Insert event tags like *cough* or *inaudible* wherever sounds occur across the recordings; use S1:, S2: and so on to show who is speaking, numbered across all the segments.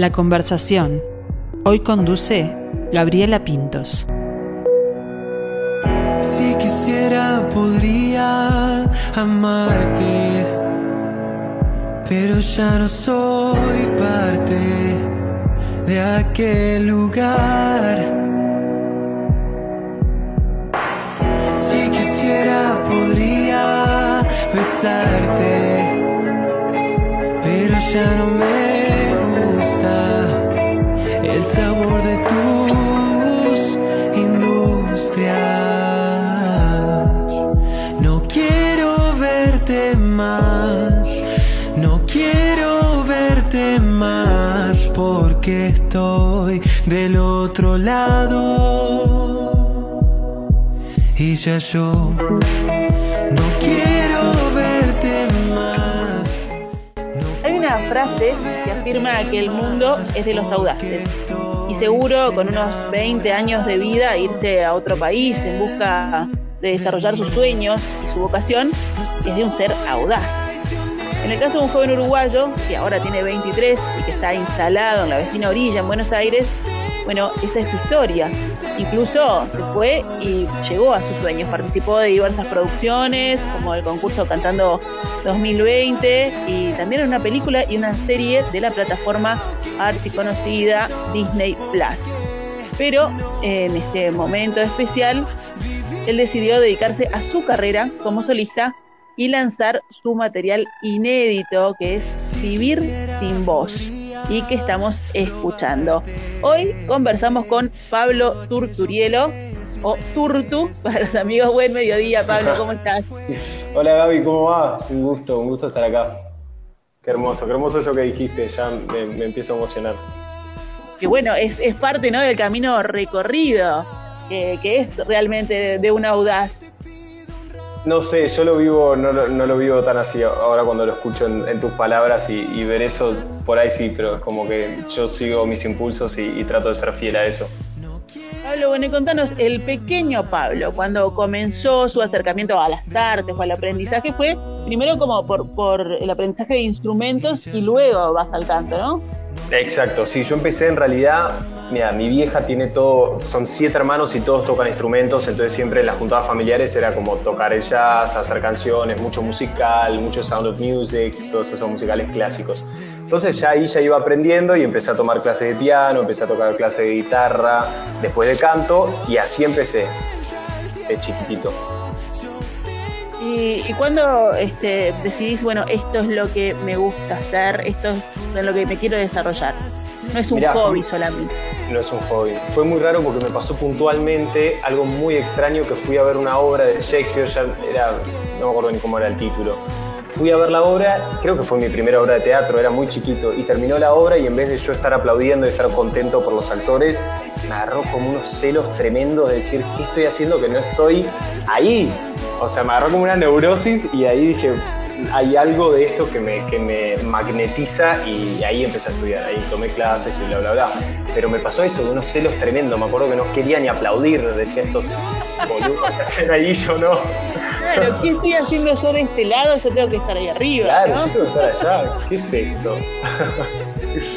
S1: La conversación. Hoy conduce Gabriela Pintos.
S2: Si quisiera podría amarte, pero ya no soy parte de aquel lugar. Si quisiera podría besarte, pero ya no me el sabor de tus industrias. No quiero verte más, no quiero verte más porque estoy del otro lado. Y ya yo no quiero verte más.
S3: Hay una frase afirma que el mundo es de los audaces y seguro con unos 20 años de vida irse a otro país en busca de desarrollar sus sueños y su vocación es de un ser audaz. En el caso de un joven uruguayo que ahora tiene 23 y que está instalado en la vecina orilla en Buenos Aires, bueno, esa es su historia. Incluso se fue y llegó a sus sueños. Participó de diversas producciones, como el concurso Cantando 2020, y también en una película y una serie de la plataforma archiconocida Disney Plus. Pero en este momento especial, él decidió dedicarse a su carrera como solista y lanzar su material inédito que es Vivir sin voz y que estamos escuchando. Hoy conversamos con Pablo Turturielo o Turtu *laughs* para los amigos. Buen mediodía, Pablo, ¿cómo estás? *laughs*
S4: Hola Gaby, ¿cómo va? Un gusto, un gusto estar acá. Qué hermoso, qué hermoso eso que dijiste, ya me, empiezo a emocionar.
S3: Que bueno, es, parte ¿no? del camino recorrido, que es realmente de, una audaz
S4: no sé, yo lo vivo, no, lo vivo tan así ahora cuando lo escucho en, tus palabras y, ver eso por ahí sí, pero es como que yo sigo mis impulsos y, trato de ser fiel a eso.
S3: Pablo, bueno, y contanos, el pequeño Pablo, cuando comenzó su acercamiento a las artes o al aprendizaje, fue primero como por, por el aprendizaje de instrumentos y luego vas al canto, ¿no?
S4: Exacto, sí, yo empecé en realidad, mira, mi vieja tiene todo, son siete hermanos y todos tocan instrumentos, entonces siempre en las juntadas familiares era como tocar el jazz, hacer canciones, mucho musical, mucho sound of music, todos esos musicales clásicos. Entonces ya ahí ya iba aprendiendo y empecé a tomar clases de piano, empecé a tocar clases de guitarra, después de canto y así empecé, de chiquitito.
S3: ¿Y, cuando este, decidís, bueno, esto es lo que me gusta hacer, esto es lo que me quiero desarrollar? No es un hobby solamente.
S4: No es un hobby. Fue muy raro porque me pasó puntualmente algo muy extraño que fui a ver una obra de Shakespeare, ya era, no me acuerdo ni cómo era el título. Fui a ver la obra, creo que fue mi primera obra de teatro, era muy chiquito, y terminó la obra y en vez de yo estar aplaudiendo y estar contento por los actores, me agarró como unos celos tremendos de decir, ¿qué estoy haciendo que no estoy ahí? O sea, me agarró como una neurosis y ahí dije, hay algo de esto que me, que me magnetiza y ahí empecé a estudiar, ahí tomé clases y bla, bla, bla. Pero me pasó eso, de unos celos tremendos, me acuerdo que no quería ni aplaudir, decía estos boludos que hacen ahí, yo no.
S3: Claro, ¿qué estoy haciendo yo de este lado? Yo tengo que estar ahí arriba.
S4: Claro, yo tengo que estar allá, ¿qué es esto?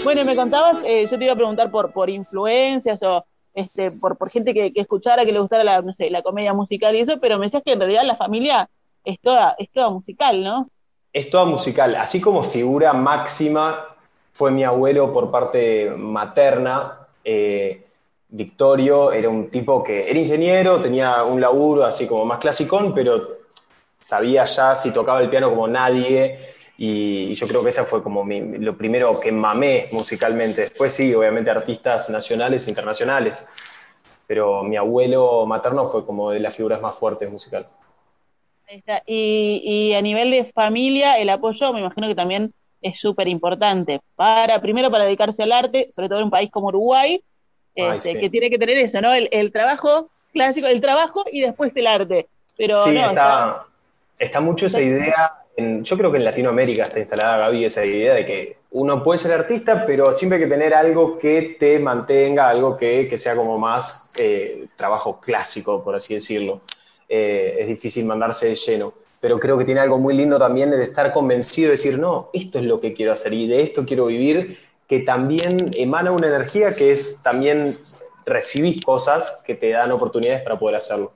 S3: bueno, me contabas, eh, yo te iba a preguntar por, por influencias o este, por, por gente que, escuchara, que le gustara la, no sé, la comedia musical y eso, pero me decías que en realidad la familia es toda, es toda musical, ¿no?
S4: Es toda musical. Así como figura máxima fue mi abuelo por parte materna. Eh, Victorio era un tipo que era ingeniero, tenía un laburo así como más clasicón, pero sabía ya si tocaba el piano como nadie y, yo creo que esa fue como lo primero que mamé musicalmente. Después sí, obviamente artistas nacionales e internacionales, pero mi abuelo materno fue como de las figuras más fuertes musical.
S3: Y, a nivel de familia, el apoyo me imagino que también es súper importante. Para, primero para dedicarse al arte, sobre todo en un país como Uruguay, este, que tiene que tener eso, ¿no? El, trabajo clásico, el trabajo y después el arte. Pero
S4: sí, está, está, mucho esa idea yo creo que en Latinoamérica está instalada, Gaby, esa idea de que uno puede ser artista, pero siempre hay que tener algo que te mantenga, algo que, sea como más eh, trabajo clásico, por así decirlo. Eh, es difícil mandarse de lleno, pero creo que tiene algo muy lindo también de estar convencido de decir, no, esto es lo que quiero hacer y de esto quiero vivir que también emana una energía que es también recibís cosas que te dan oportunidades para poder hacerlo.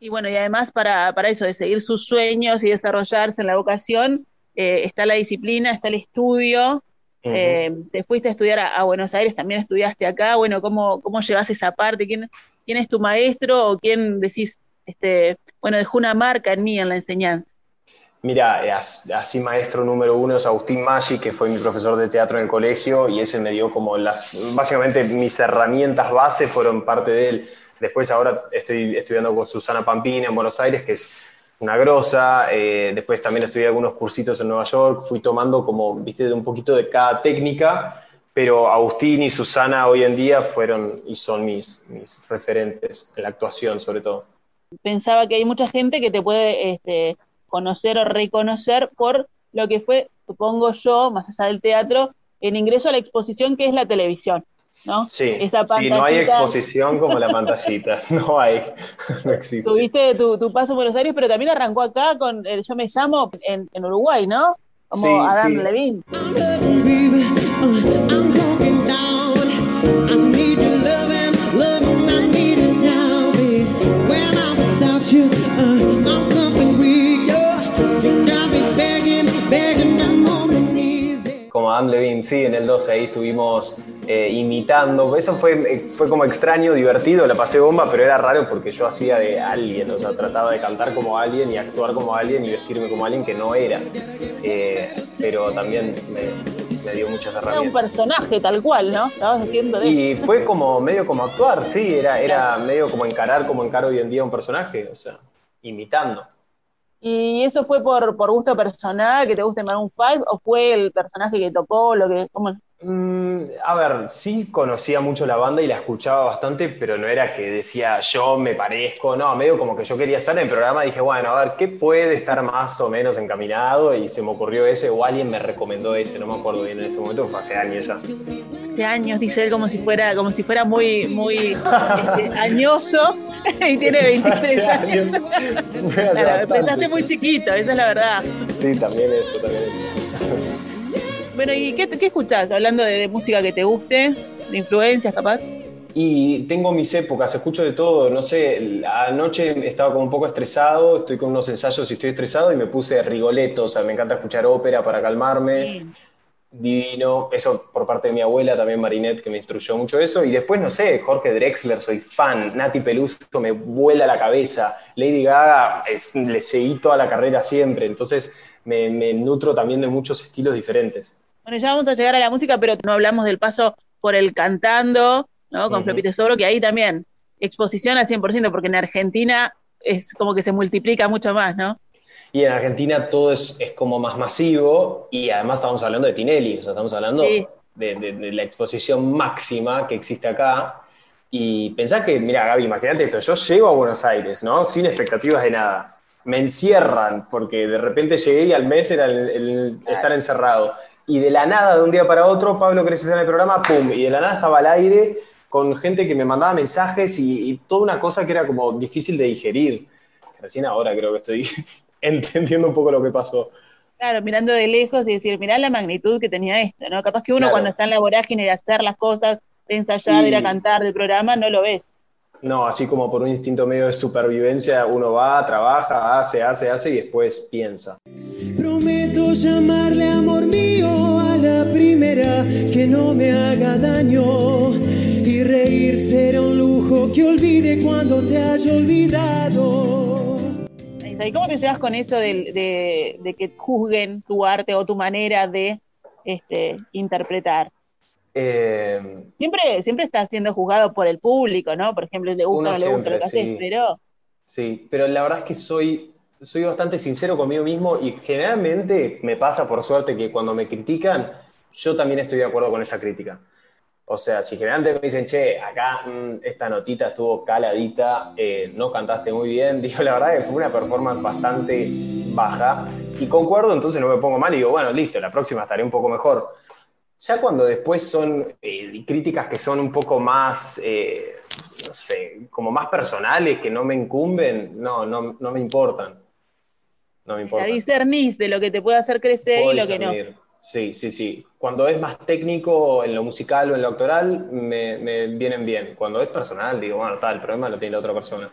S3: Y bueno, y además para, para eso, de seguir sus sueños y desarrollarse en la vocación, eh, está la disciplina, está el estudio. Eh, te fuiste a estudiar a, Buenos Aires, también estudiaste acá. Bueno, ¿cómo, cómo llevas esa parte? ¿Quién, ¿Quién es tu maestro o quién decís, este, bueno, dejó una marca en mí en la enseñanza?
S4: Mira, eh, así maestro número uno es Agustín Maggi, que fue mi profesor de teatro en el colegio, y ese me dio como las, básicamente mis herramientas base fueron parte de él. Después ahora estoy estudiando con Susana Pampina en Buenos Aires, que es una grosa. Eh, después también estudié algunos cursitos en Nueva York. Fui tomando como, viste, de un poquito de cada técnica. Pero Agustín y Susana hoy en día fueron y son mis, mis referentes en la actuación, sobre todo.
S3: Pensaba que hay mucha gente que te puede este, conocer o reconocer por lo que fue, supongo yo, más allá del teatro, el ingreso a la exposición que es la televisión. ¿no?
S4: Sí, no hay exposición como la pantallita, *laughs* no hay, no existe.
S3: Tuviste tu, paso en Buenos Aires, pero también arrancó acá con el Yo Me Llamo en, Uruguay, ¿no? Como Adam Levine.
S4: Adam Levine, sí, en el 12 ahí estuvimos eh, imitando. Eso fue, eh, fue como extraño, divertido, la pasé bomba, pero era raro porque yo hacía de alguien, o sea, trataba de cantar como alguien y actuar como alguien y vestirme como alguien que no era. Eh, pero también me, dio muchas herramientas.
S3: Era un personaje tal cual, ¿no? Estabas haciendo de
S4: Y fue como medio como actuar, sí, era, era medio como encarar como encaro hoy en día un personaje, o sea, imitando.
S3: ¿Y eso fue por, por gusto personal, que te guste un 5, o fue el personaje que tocó, lo que, cómo,
S4: a ver, sí conocía mucho la banda y la escuchaba bastante, pero no era que decía yo me parezco, no, medio como que yo quería estar en el programa, dije, bueno, a ver, ¿qué puede estar más o menos encaminado? Y se me ocurrió ese, o alguien me recomendó ese, no me acuerdo bien en este momento, fue hace años ya.
S3: Hace años, dice él, como si fuera, como si fuera muy, muy este, *laughs* añoso, y tiene 23 años. claro, empezaste muy chiquito, esa es la verdad.
S4: Sí, también eso, también eso.
S3: Bueno, ¿y qué, qué escuchás? Hablando de, música que te guste, de influencias capaz.
S4: Y tengo mis épocas, escucho de todo, no sé, anoche estaba como un poco estresado, estoy con unos ensayos y estoy estresado y me puse Rigoletto, o sea, me encanta escuchar ópera para calmarme. Divino, eso por parte de mi abuela, también Marinette, que me instruyó mucho eso. Y después, no sé, Jorge Drexler, soy fan. Nati Peluso me vuela la cabeza. Lady Gaga, le seguí toda la carrera siempre. Entonces, me, me nutro también de muchos estilos diferentes.
S3: Bueno, ya vamos a llegar a la música, pero no hablamos del paso por el cantando, ¿no? Con uh Tesoro, que ahí también exposición al 100%, porque en Argentina es como que se multiplica mucho más, ¿no?
S4: Y en Argentina todo es, como más masivo y además estamos hablando de Tinelli, o sea, estamos hablando de, la exposición máxima que existe acá. Y pensá que, mira, Gaby, imagínate esto, yo llego a Buenos Aires, ¿no? Sin expectativas de nada. Me encierran, porque de repente llegué y al mes era el estar encerrado y de la nada, de un día para otro, Pablo creció en el programa, ¡pum! Y de la nada estaba al aire con gente que me mandaba mensajes y, toda una cosa que era como difícil de digerir. Recién ahora creo que estoy *laughs* entendiendo un poco lo que pasó.
S3: Claro, mirando de lejos y decir, mirá la magnitud que tenía esto, ¿no? Capaz que uno cuando está en la vorágine de hacer las cosas, de ensayar, de ir a cantar del programa, no lo ves.
S4: No, así como por un instinto medio de supervivencia, uno va, trabaja, hace, hace, hace y después piensa.
S2: Prometo llamarle amor mío a la primera que no me haga daño. Y reír será un lujo que olvide cuando te haya olvidado.
S3: ¿Y cómo te llevas con eso de, que juzguen tu arte o tu manera de este, interpretar? Eh, siempre, siempre estás siendo juzgado por el público, ¿no? Por ejemplo, le gusta o no le gusta lo que haces, pero.
S4: Sí, pero la verdad es que soy, soy bastante sincero conmigo mismo y generalmente me pasa por suerte que cuando me critican, yo también estoy de acuerdo con esa crítica. O sea, si generalmente me dicen, che, acá mm, esta notita estuvo caladita, eh, no cantaste muy bien, *laughs* digo, la verdad que fue una performance bastante baja y concuerdo, entonces no me pongo mal y digo, bueno, listo, la próxima estaré un poco mejor. Ya cuando después son eh, críticas que son un poco más, eh, no sé, como más personales, que no me incumben, no, no, no me importan. No me importa.
S3: discernís de lo que te puede hacer crecer y lo que no.
S4: Sí, sí, sí. Cuando es más técnico en lo musical o en lo actoral, me, vienen bien. Cuando es personal, digo, bueno, está, el problema lo tiene la otra persona.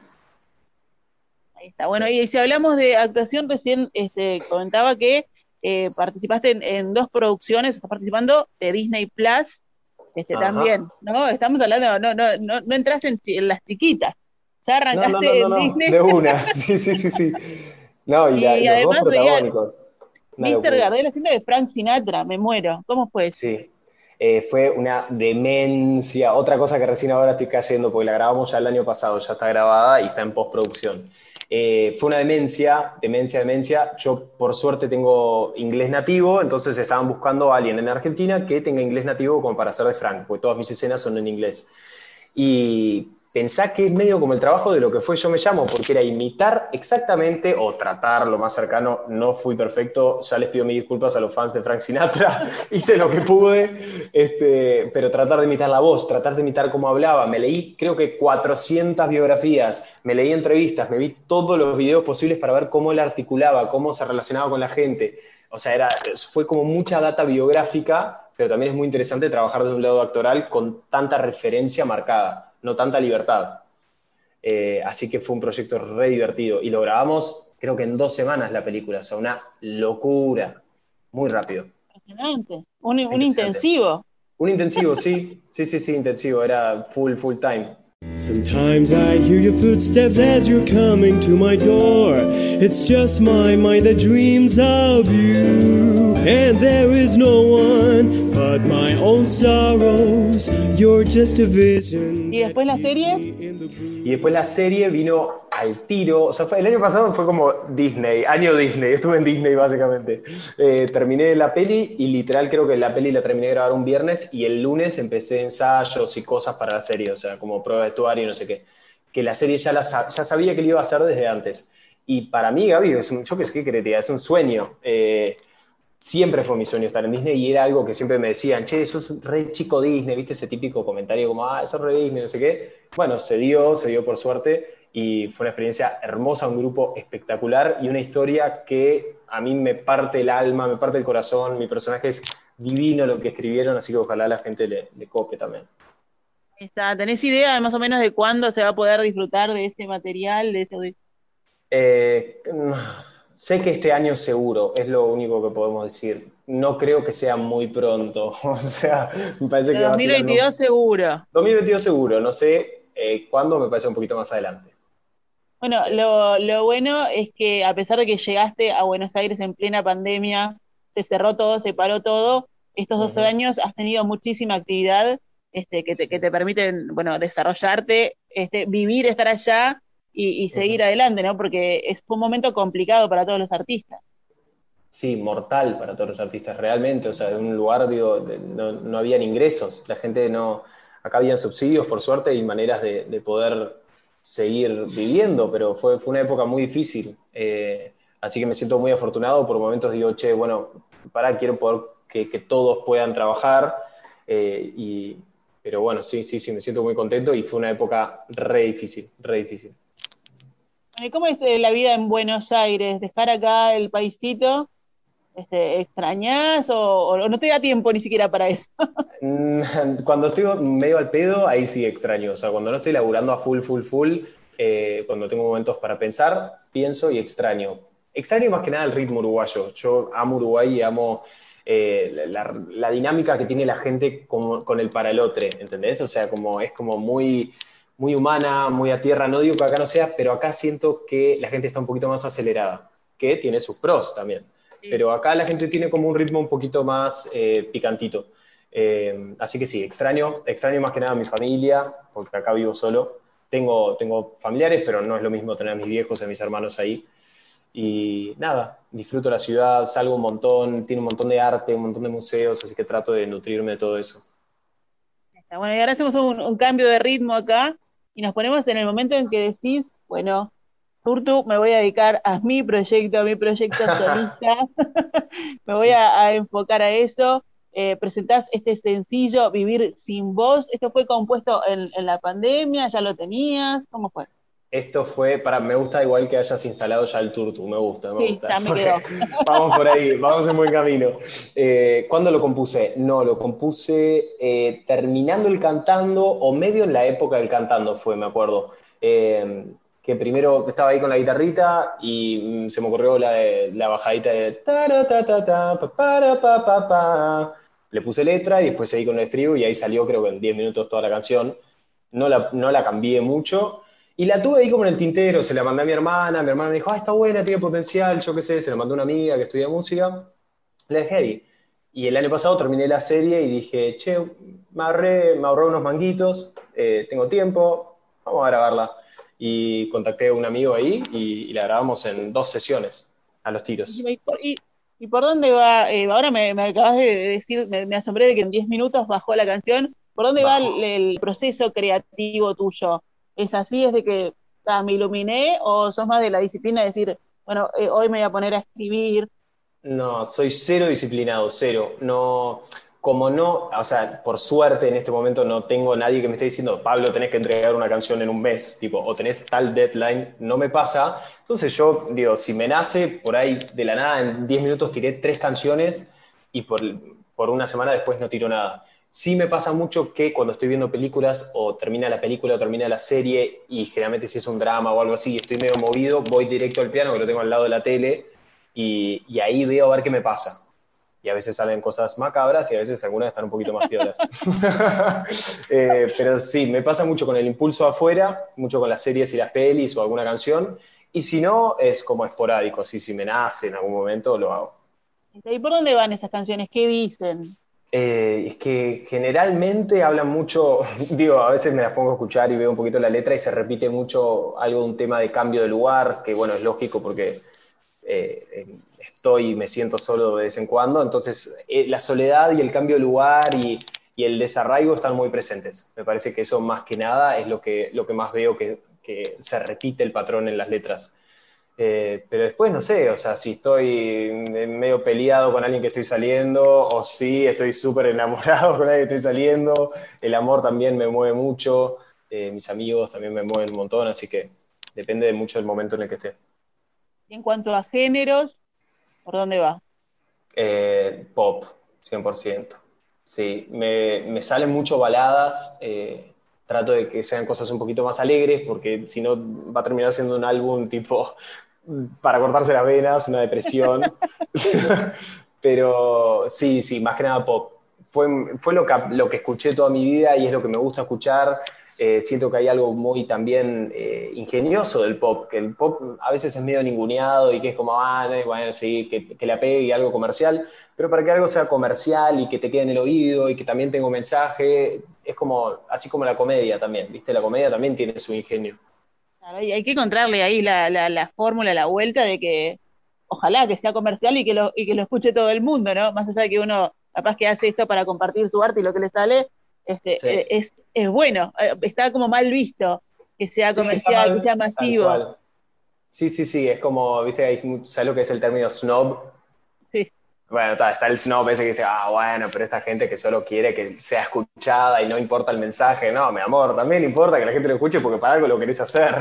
S3: Ahí está. Bueno, y si hablamos de actuación, recién este, comentaba que eh, participaste en, dos producciones, estás participando de Disney Plus, este, también, ¿no? Estamos hablando, no, no, no, no entraste en, las chiquitas, ya arrancaste en Disney.
S4: De una, *laughs* sí, sí, sí, sí. No, y, los dos protagónicos.
S3: Mr. Gardel haciendo de Frank Sinatra, me muero. ¿Cómo fue
S4: Sí, eh, fue una demencia. Otra cosa que recién ahora estoy cayendo, porque la grabamos ya el año pasado, ya está grabada y está en postproducción. Eh, fue una demencia, demencia, demencia. Yo, por suerte, tengo inglés nativo, entonces estaban buscando a alguien en Argentina que tenga inglés nativo como para hacer de Frank, porque todas mis escenas son en inglés. Y pensá que es medio como el trabajo de lo que fue Yo Me Llamo, porque era imitar exactamente o tratar lo más cercano. No fui perfecto, ya les pido mis disculpas a los fans de Frank Sinatra, *laughs* hice lo que pude, este, pero tratar de imitar la voz, tratar de imitar cómo hablaba. Me leí creo que 400 biografías, me leí entrevistas, me vi todos los videos posibles para ver cómo él articulaba, cómo se relacionaba con la gente. O sea, era, fue como mucha data biográfica, pero también es muy interesante trabajar desde un lado actoral con tanta referencia marcada no tanta libertad. Eh, así que fue un proyecto re divertido y lo grabamos creo que en dos semanas la película, o sea, una locura, muy rápido.
S3: Impresionante, un, un intensivo.
S4: Un intensivo, sí, sí, sí, sí, intensivo, era full, full time.
S2: Sometimes I hear your footsteps as you're coming to my door. It's just my mind that dreams of you. And there is no one but my own sorrows. You're just a vision.
S3: ¿Y después la serie?
S4: Y después la serie vino al tiro. O sea, fue, el año pasado fue como Disney, año Disney. *laughs* Estuve en Disney básicamente. Eh, terminé la peli y literal creo que la peli la terminé de grabar un viernes y el lunes empecé ensayos y cosas para la serie. O sea, como prueba de vestuario y no sé qué. Que la serie ya, la, ya sabía que lo iba a hacer desde antes. Y para mí, Gaby, es un, yo qué, qué es un sueño. Eh, siempre fue mi sueño estar en Disney y era algo que siempre me decían, che, sos re chico Disney, viste ese típico comentario como, ah, sos re Disney, no sé qué. Bueno, se dio, se dio por suerte y fue una experiencia hermosa, un grupo espectacular y una historia que a mí me parte el alma, me parte el corazón, mi personaje es divino lo que escribieron, así que ojalá la gente le, le cope también.
S3: Está. ¿Tenés idea más o menos de cuándo se va a poder disfrutar de este material, de este...
S4: Eh, Sé que este año seguro, es lo único que podemos decir. No creo que sea muy pronto. *laughs* O sea, me parece que.
S3: 2022 seguro.
S4: 2022 seguro, no sé eh, cuándo, me parece un poquito más adelante.
S3: Bueno, lo, bueno es que a pesar de que llegaste a Buenos Aires en plena pandemia, se cerró todo, se paró todo, estos 12 años has tenido muchísima actividad este, que, te, que te permiten, bueno, desarrollarte, este, vivir, estar allá y, seguir adelante, ¿no? Porque es un momento complicado para todos los artistas.
S4: Sí, mortal para todos los artistas, realmente. O sea, de un lugar, digo, no, no, habían ingresos. La gente no. Acá habían subsidios, por suerte, y maneras de, poder seguir viviendo, pero fue, fue una época muy difícil. Eh, así que me siento muy afortunado. Por momentos digo, che, bueno, para, quiero poder que, todos puedan trabajar. Eh, y, pero bueno, sí, sí, sí, me siento muy contento y fue una época re difícil, re difícil.
S3: ¿Cómo es eh, la vida en Buenos Aires? ¿Dejar acá el paisito? Este, ¿Extrañas o, no te da tiempo ni siquiera para eso? *laughs*
S4: Mm, cuando estoy medio al pedo, ahí sí extraño. O sea, cuando no estoy laburando a full, full, full, eh, cuando tengo momentos para pensar, pienso y extraño. Extraño más que nada el ritmo uruguayo. Yo amo Uruguay y amo eh, la, dinámica que tiene la gente con, con el para el otro, ¿entendés? O sea, como, es como muy muy humana, muy a tierra. No digo que acá no sea, pero acá siento que la gente está un poquito más acelerada, que tiene sus pros también. Pero acá la gente tiene como un ritmo un poquito más eh, picantito. Eh, así que sí, extraño, extraño más que nada a mi familia, porque acá vivo solo. Tengo, tengo familiares, pero no es lo mismo tener a mis viejos a mis hermanos ahí. Y nada, disfruto la ciudad, salgo un montón, tiene un montón de arte, un montón de museos, así que trato de nutrirme de todo eso.
S3: Bueno, y ahora hacemos un cambio de ritmo acá y nos ponemos en el momento en que decís, bueno, Turtu, me voy a dedicar a mi proyecto, a mi proyecto solista, *laughs* me voy a, enfocar a eso. Eh, presentás este sencillo, Vivir sin voz. ¿Esto fue compuesto en, la pandemia? ¿Ya lo tenías? ¿Cómo fue?
S4: Esto fue, para, me gusta igual que hayas instalado ya el Turtu, me gusta, me
S3: Sí,
S4: gusta.
S3: ya me quedó. *laughs*
S4: vamos por ahí, vamos en buen camino. Eh, ¿Cuándo lo compuse? No, lo compuse eh, terminando el cantando o medio en la época del cantando fue, me acuerdo. Eh, que primero estaba ahí con la guitarrita y mm, se me ocurrió la, de- la bajadita de. Le puse letra y después seguí con el estribo y ahí salió creo que en 10 minutos toda la canción. No la, no la cambié mucho. Y la tuve ahí como en el tintero, se la mandé a mi hermana, mi hermana me dijo, ah, está buena, tiene potencial, yo qué sé, se la mandó a una amiga que estudia música, la dejé ahí. Y el año pasado terminé la serie y dije, che, me ahorré, me ahorré unos manguitos, eh, tengo tiempo, vamos a grabarla. Y contacté a un amigo ahí y, y la grabamos en dos sesiones, a los tiros.
S3: ¿Y por, y- y por dónde va? eh, ahora me, me acabas de decir, me, me asombré de que en 10 minutos bajó la canción. ¿Por dónde va
S4: Bajó.
S3: el, el proceso creativo tuyo? ¿Es así, es de que ah, me iluminé o sos más de la disciplina de decir, bueno, eh, hoy me voy a poner a escribir?
S4: No, soy cero disciplinado, cero. No, como no, o sea, por suerte en este momento no tengo nadie que me esté diciendo, Pablo, tenés que entregar una canción en un mes, tipo, o tenés tal deadline, no me pasa. Entonces yo digo, si me nace, por ahí de la nada, en 10 minutos tiré tres canciones y por, por una semana después no tiro nada. Sí me pasa mucho que cuando estoy viendo películas o termina la película o termina la serie y generalmente si es un drama o algo así y estoy medio movido, voy directo al piano que lo tengo al lado de la tele y, ahí veo a ver qué me pasa. Y a veces salen cosas macabras y a veces algunas están un poquito más piolas. *laughs* Eh, pero sí, me pasa mucho con el impulso afuera, mucho con las series y las pelis o alguna canción. Y si no, es como esporádico, así si me nace en algún momento, lo hago.
S3: ¿Y por dónde van esas canciones? ¿Qué dicen?
S4: Eh, es que generalmente hablan mucho, *laughs* digo, a veces me las pongo a escuchar y veo un poquito la letra y se repite mucho algo de un tema de cambio de lugar, que bueno, es lógico porque eh, estoy y me siento solo de vez en cuando, entonces eh, la soledad y el cambio de lugar y, y el desarraigo están muy presentes. Me parece que eso más que nada es lo que, lo que más veo que, que se repite el patrón en las letras. Eh, pero después no sé, o sea, si estoy medio peleado con alguien que estoy saliendo, o si estoy súper enamorado con alguien que estoy saliendo, el amor también me mueve mucho, eh, mis amigos también me mueven un montón, así que depende de mucho del momento en el que esté.
S3: Y en cuanto a géneros, ¿por dónde va?
S4: Eh, pop, 100%. Sí, me, me salen mucho baladas, eh, trato de que sean cosas un poquito más alegres, porque si no va a terminar siendo un álbum tipo para cortarse las venas, una depresión. *laughs* Pero sí, sí, más que nada pop. Fue, fue lo, que, lo que escuché toda mi vida y es lo que me gusta escuchar. Eh, siento que hay algo muy también eh, ingenioso del pop, que el pop a veces es medio ninguneado y que es como, ah, no, bueno, sí, que, que le apegue algo comercial, pero para que algo sea comercial y que te quede en el oído y que también tenga un mensaje, es como, así como la comedia también, ¿viste? La comedia también tiene su ingenio.
S3: Claro, y hay que encontrarle ahí la, la, la fórmula, la vuelta de que ojalá que sea comercial y que lo, y que lo escuche todo el mundo, ¿no? Más allá de que uno capaz que hace esto para compartir su arte y lo que le sale, este,
S4: Sí.
S3: eh, es, es bueno, eh, está como mal visto que sea
S4: Sí,
S3: comercial,
S4: mal,
S3: que sea masivo.
S4: Sí, sí, sí, es como, ¿viste? Hay, ¿Sabes lo que es el término snob? Bueno, está, está el snob ese que dice, ah, bueno, pero esta gente que solo quiere que sea escuchada y no importa el mensaje. No, mi amor, también importa que la gente lo escuche porque para algo lo querés hacer.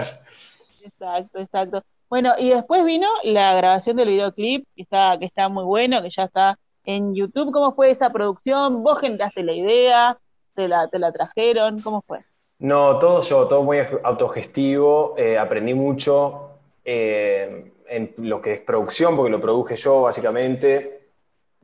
S3: Exacto, exacto. Bueno, y después vino la grabación del videoclip, que está, que está muy bueno, que ya está en YouTube. ¿Cómo fue esa producción? ¿Vos generaste la idea? ¿Te la, te la trajeron? ¿Cómo fue?
S4: No, todo yo, todo muy autogestivo, eh, aprendí mucho eh, en lo que es producción, porque lo produje yo básicamente.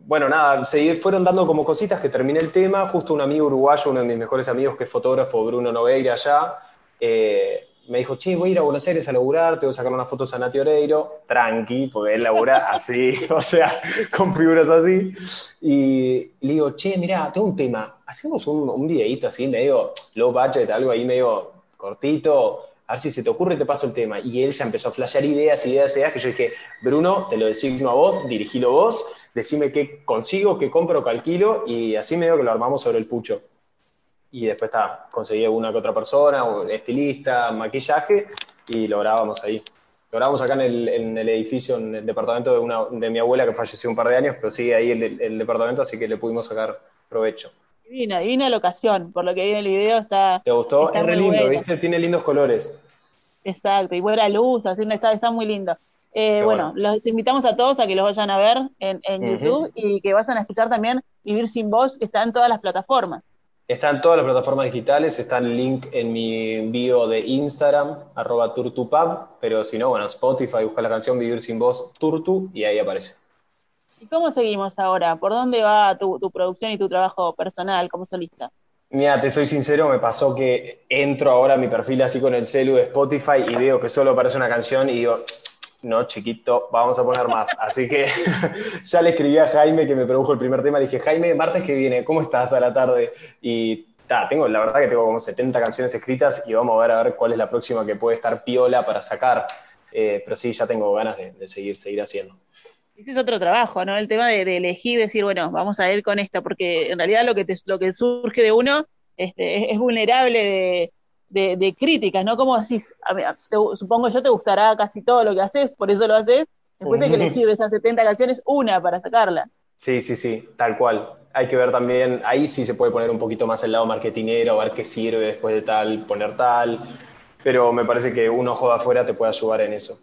S4: Bueno, nada, se fueron dando como cositas que terminé el tema, justo un amigo uruguayo, uno de mis mejores amigos que es fotógrafo, Bruno Nogueira allá, eh, me dijo, che, voy a ir a Buenos Aires a laburar, te voy a sacar unas fotos a Nati Oreiro, tranqui, porque él labura *laughs* así, *laughs* o sea, con figuras así. Y le digo, che, mirá, tengo un tema, hacemos un, un videíto así, medio low budget, algo ahí medio cortito, a ver si se te ocurre te paso el tema. Y él ya empezó a flashear ideas, ideas, ideas, que yo dije, Bruno, te lo designo a vos, dirigilo vos, decime qué consigo, qué compro, calquilo, y así medio que lo armamos sobre el pucho. Y después está, conseguí una que otra persona, un estilista, maquillaje, y lo grabamos ahí. Lo grabamos acá en el, en el edificio, en el departamento de, una, de mi abuela que falleció un par de años, pero sigue ahí el departamento, así que le pudimos sacar provecho.
S3: Divina, divina locación, por lo que vi en el video está...
S4: ¿Te gustó?
S3: Está
S4: es re lindo. ¿viste? Tiene lindos colores.
S3: Exacto, y buena luz, así está, está muy lindo. Eh, bueno, los invitamos a todos a que los vayan a ver en, YouTube y que vayan a escuchar también Vivir sin Voz, que está en todas las plataformas.
S4: Está en todas las plataformas digitales, está el link en mi bio de Instagram, arroba turtupub, pero si no, bueno, Spotify, busca la canción Vivir sin Voz Turtu y ahí aparece.
S3: ¿Y cómo seguimos ahora? ¿Por dónde va tu, producción y tu trabajo personal como solista?
S4: Mira, te soy sincero, me pasó que entro ahora a mi perfil así con el celu de Spotify y veo que solo aparece una canción y digo, no, chiquito, vamos a poner más. Así que *laughs* ya le escribí a Jaime que me produjo el primer tema. Le dije, Jaime, martes que viene, ¿cómo estás a la tarde? Y ta, tengo, la verdad que tengo como 70 canciones escritas y vamos a ver a ver cuál es la próxima que puede estar piola para sacar. Eh, pero sí, ya tengo ganas de, seguir, seguir haciendo.
S3: Ese es otro trabajo, ¿no? El tema de, de, elegir, decir, bueno, vamos a ir con esta, porque en realidad lo que, te, lo que surge de uno este, es, vulnerable de, críticas, ¿no? Como decís, supongo yo te gustará casi todo lo que haces, por eso lo haces, después hay que elegir de esas 70 canciones una para sacarla.
S4: Sí, sí, sí, tal cual. Hay que ver también, ahí sí se puede poner un poquito más el lado marketinero, ver qué sirve después de tal, poner tal, pero me parece que un ojo de afuera te puede ayudar en eso.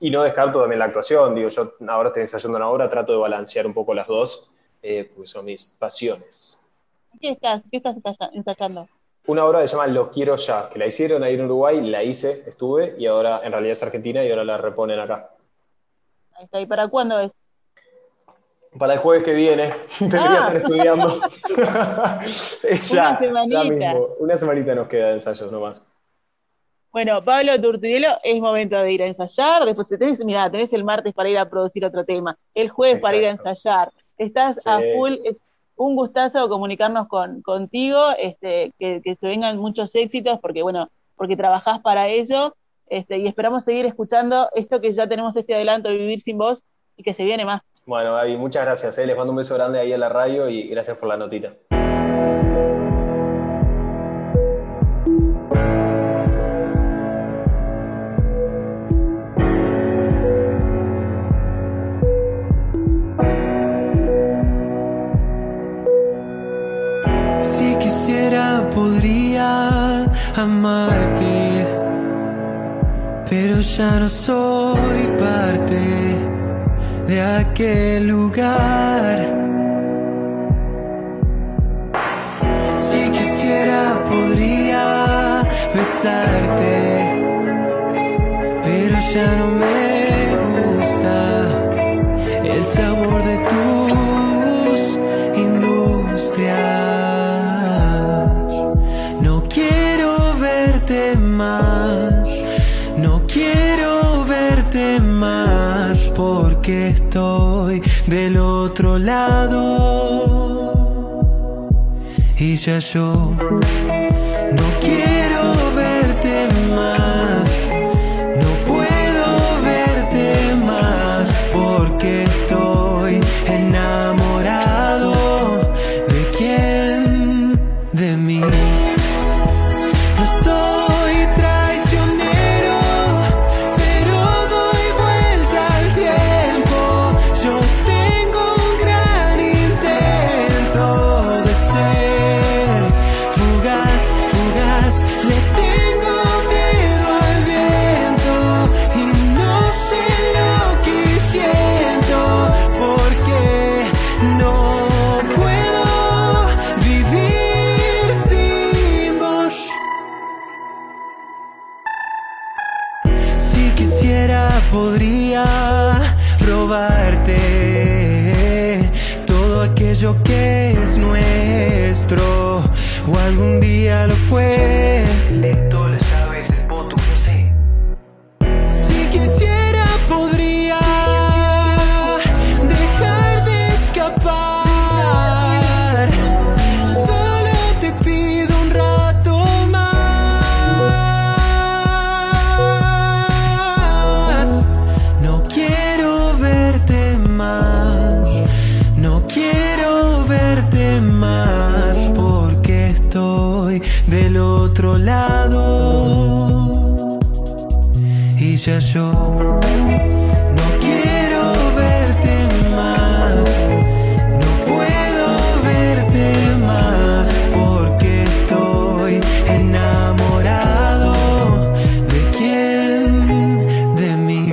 S4: Y no descarto también la actuación, digo, yo ahora estoy ensayando una obra, trato de balancear un poco las dos, eh, porque son mis pasiones.
S3: ¿Qué estás, qué estás ensayando?
S4: Una obra que se llama Lo Quiero Ya, que la hicieron ahí en Uruguay, la hice, estuve, y ahora en realidad es argentina y ahora la reponen acá.
S3: Ahí está, ¿y para cuándo es?
S4: Para el jueves que viene, *laughs* tendría estar estudiando. *laughs* *laughs*
S3: es ya, Una semanita.
S4: Una semanita nos queda de ensayos nomás.
S3: Bueno, Pablo Turturielo, es momento de ir a ensayar. Después tenés, mira, tenés el martes para ir a producir otro tema, el jueves para ir a ensayar. Estás a full. Es un gustazo comunicarnos con, contigo, este, que, se vengan muchos éxitos, porque bueno, porque trabajás para ello. Este, y esperamos seguir escuchando esto que ya tenemos este adelanto de Vivir sin Voz y que se viene más.
S4: Bueno, Gaby, muchas gracias. Eh. Les mando un beso grande ahí en la radio y gracias por la notita.
S2: Amarte, pero ya no soy parte de aquel lugar. Si quisiera podría besarte, pero ya no me gusta el sabor de estoy del otro lado. Y ya yo no quiero verte más, no puedo verte más porque estoy enamorado de quién, de mí.